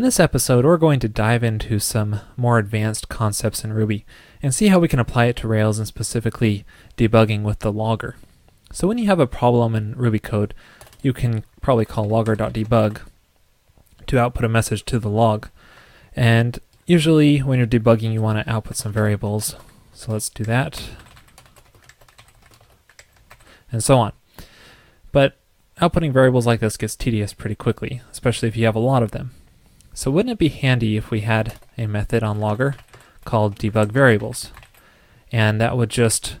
In this episode, we're going to dive into some more advanced concepts in Ruby and see how we can apply it to Rails and specifically debugging with the logger. So when you have a problem in Ruby code, you can probably call logger.debug to output a message to the log. And usually when you're debugging, you want to output some variables. So let's do that. And so on. But outputting variables like this gets tedious pretty quickly, especially if you have a lot of them. So wouldn't it be handy if we had a method on logger called debug variables? And that would just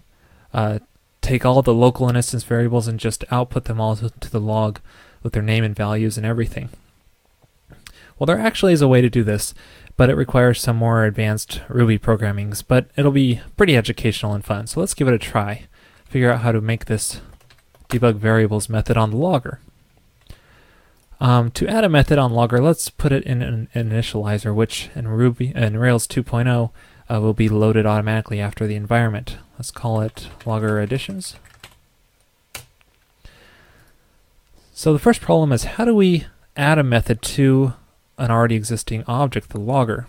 uh, take all the local instance variables and just output them all to, to the log with their name and values and everything. Well, there actually is a way to do this, but it requires some more advanced Ruby programmings, but it'll be pretty educational and fun. So let's give it a try. Figure out how to make this debug variables method on the logger. Um, to add a method on logger, let's put it in an, initializer, which in Ruby in Rails 2.0 uh, will be loaded automatically after the environment. Let's call it logger additions. So the first problem is how do we add a method to an already existing object, the logger?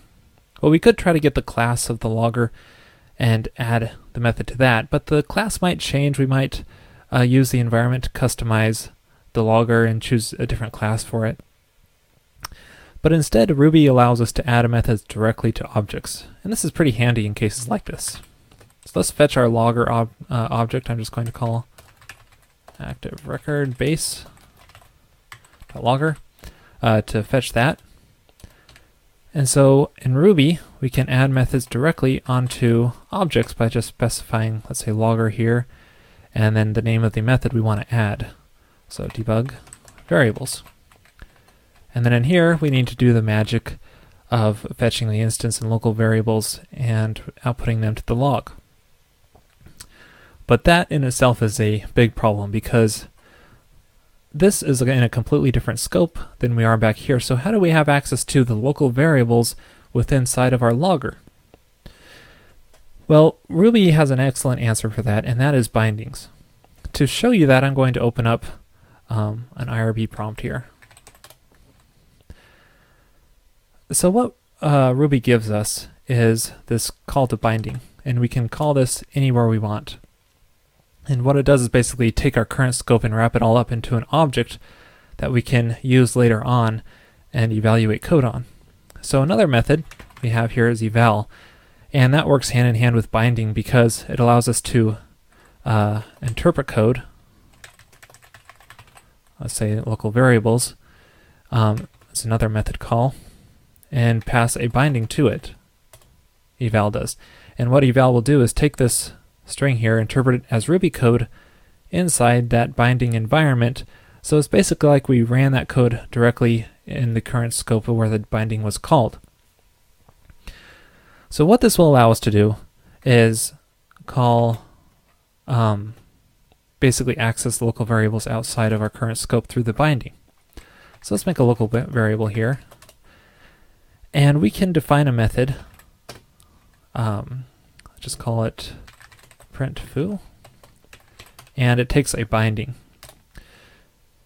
Well, we could try to get the class of the logger and add the method to that, but the class might change. We might uh, use the environment to customize the logger and choose a different class for it. But instead, Ruby allows us to add methods directly to objects, and this is pretty handy in cases like this. So let's fetch our logger ob uh, object. I'm just going to call active record base logger uh, to fetch that. And so in Ruby, we can add methods directly onto objects by just specifying, let's say logger here, and then the name of the method we want to add. So debug variables. And then in here, we need to do the magic of fetching the instance and local variables and outputting them to the log. But that in itself is a big problem because this is in a completely different scope than we are back here. So how do we have access to the local variables within side of our logger? Well, Ruby has an excellent answer for that, and that is bindings. To show you that, I'm going to open up um, an IRB prompt here. So what uh, Ruby gives us is this call to binding, and we can call this anywhere we want. And what it does is basically take our current scope and wrap it all up into an object that we can use later on and evaluate code on. So another method we have here is eval, and that works hand in hand with binding because it allows us to uh, interpret code let's say local variables, um, it's another method call, and pass a binding to it, eval does. And what eval will do is take this string here, interpret it as Ruby code inside that binding environment. So it's basically like we ran that code directly in the current scope of where the binding was called. So what this will allow us to do is call um, basically access local variables outside of our current scope through the binding. So let's make a local variable here. And we can define a method. Um, just call it print foo. And it takes a binding.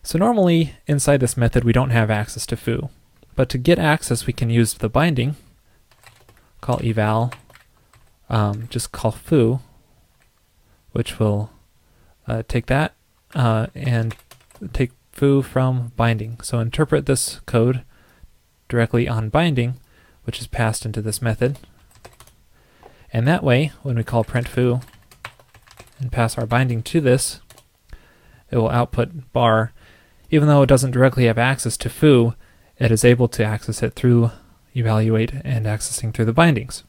So normally inside this method we don't have access to foo. But to get access we can use the binding, call eval, um, just call foo, which will uh, take that uh, and take foo from binding. So interpret this code directly on binding, which is passed into this method. And that way, when we call print foo and pass our binding to this, it will output bar. Even though it doesn't directly have access to foo, it is able to access it through evaluate and accessing through the bindings.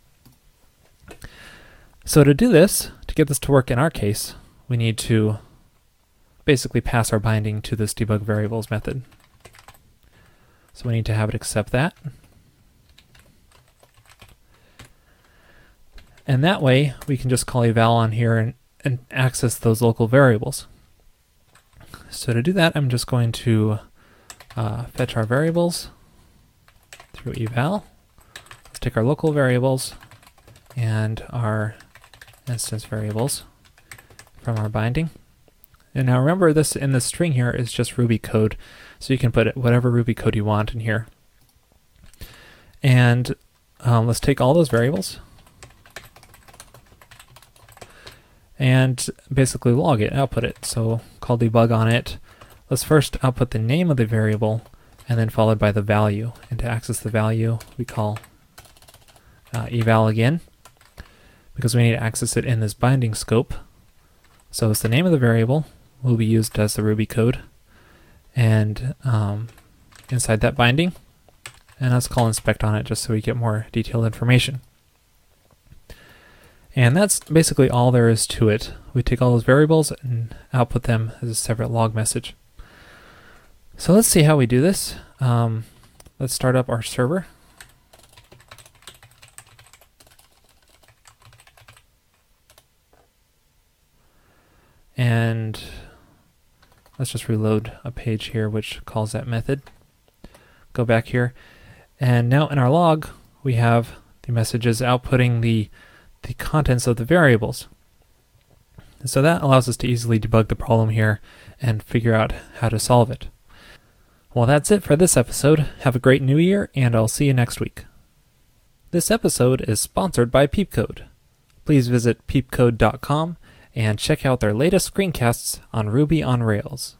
So to do this, to get this to work in our case, we need to basically pass our binding to this debug variables method. So we need to have it accept that. And that way, we can just call eval on here and, and access those local variables. So to do that, I'm just going to uh, fetch our variables through eval. Let's take our local variables and our instance variables from our binding. And now remember this in the string here is just Ruby code, so you can put whatever Ruby code you want in here. And um, let's take all those variables and basically log it, output it. So call debug on it. Let's first output the name of the variable and then followed by the value. And to access the value, we call uh, eval again because we need to access it in this binding scope. So it's the name of the variable will be used as the Ruby code and um, inside that binding. And let's call inspect on it just so we get more detailed information. And that's basically all there is to it. We take all those variables and output them as a separate log message. So let's see how we do this. Um, let's start up our server. And let's just reload a page here which calls that method. Go back here. And now in our log, we have the messages outputting the the contents of the variables. so that allows us to easily debug the problem here and figure out how to solve it. Well, that's it for this episode. Have a great new year, and I'll see you next week. This episode is sponsored by Peepcode. Please visit peepcode.com and check out their latest screencasts on Ruby on Rails.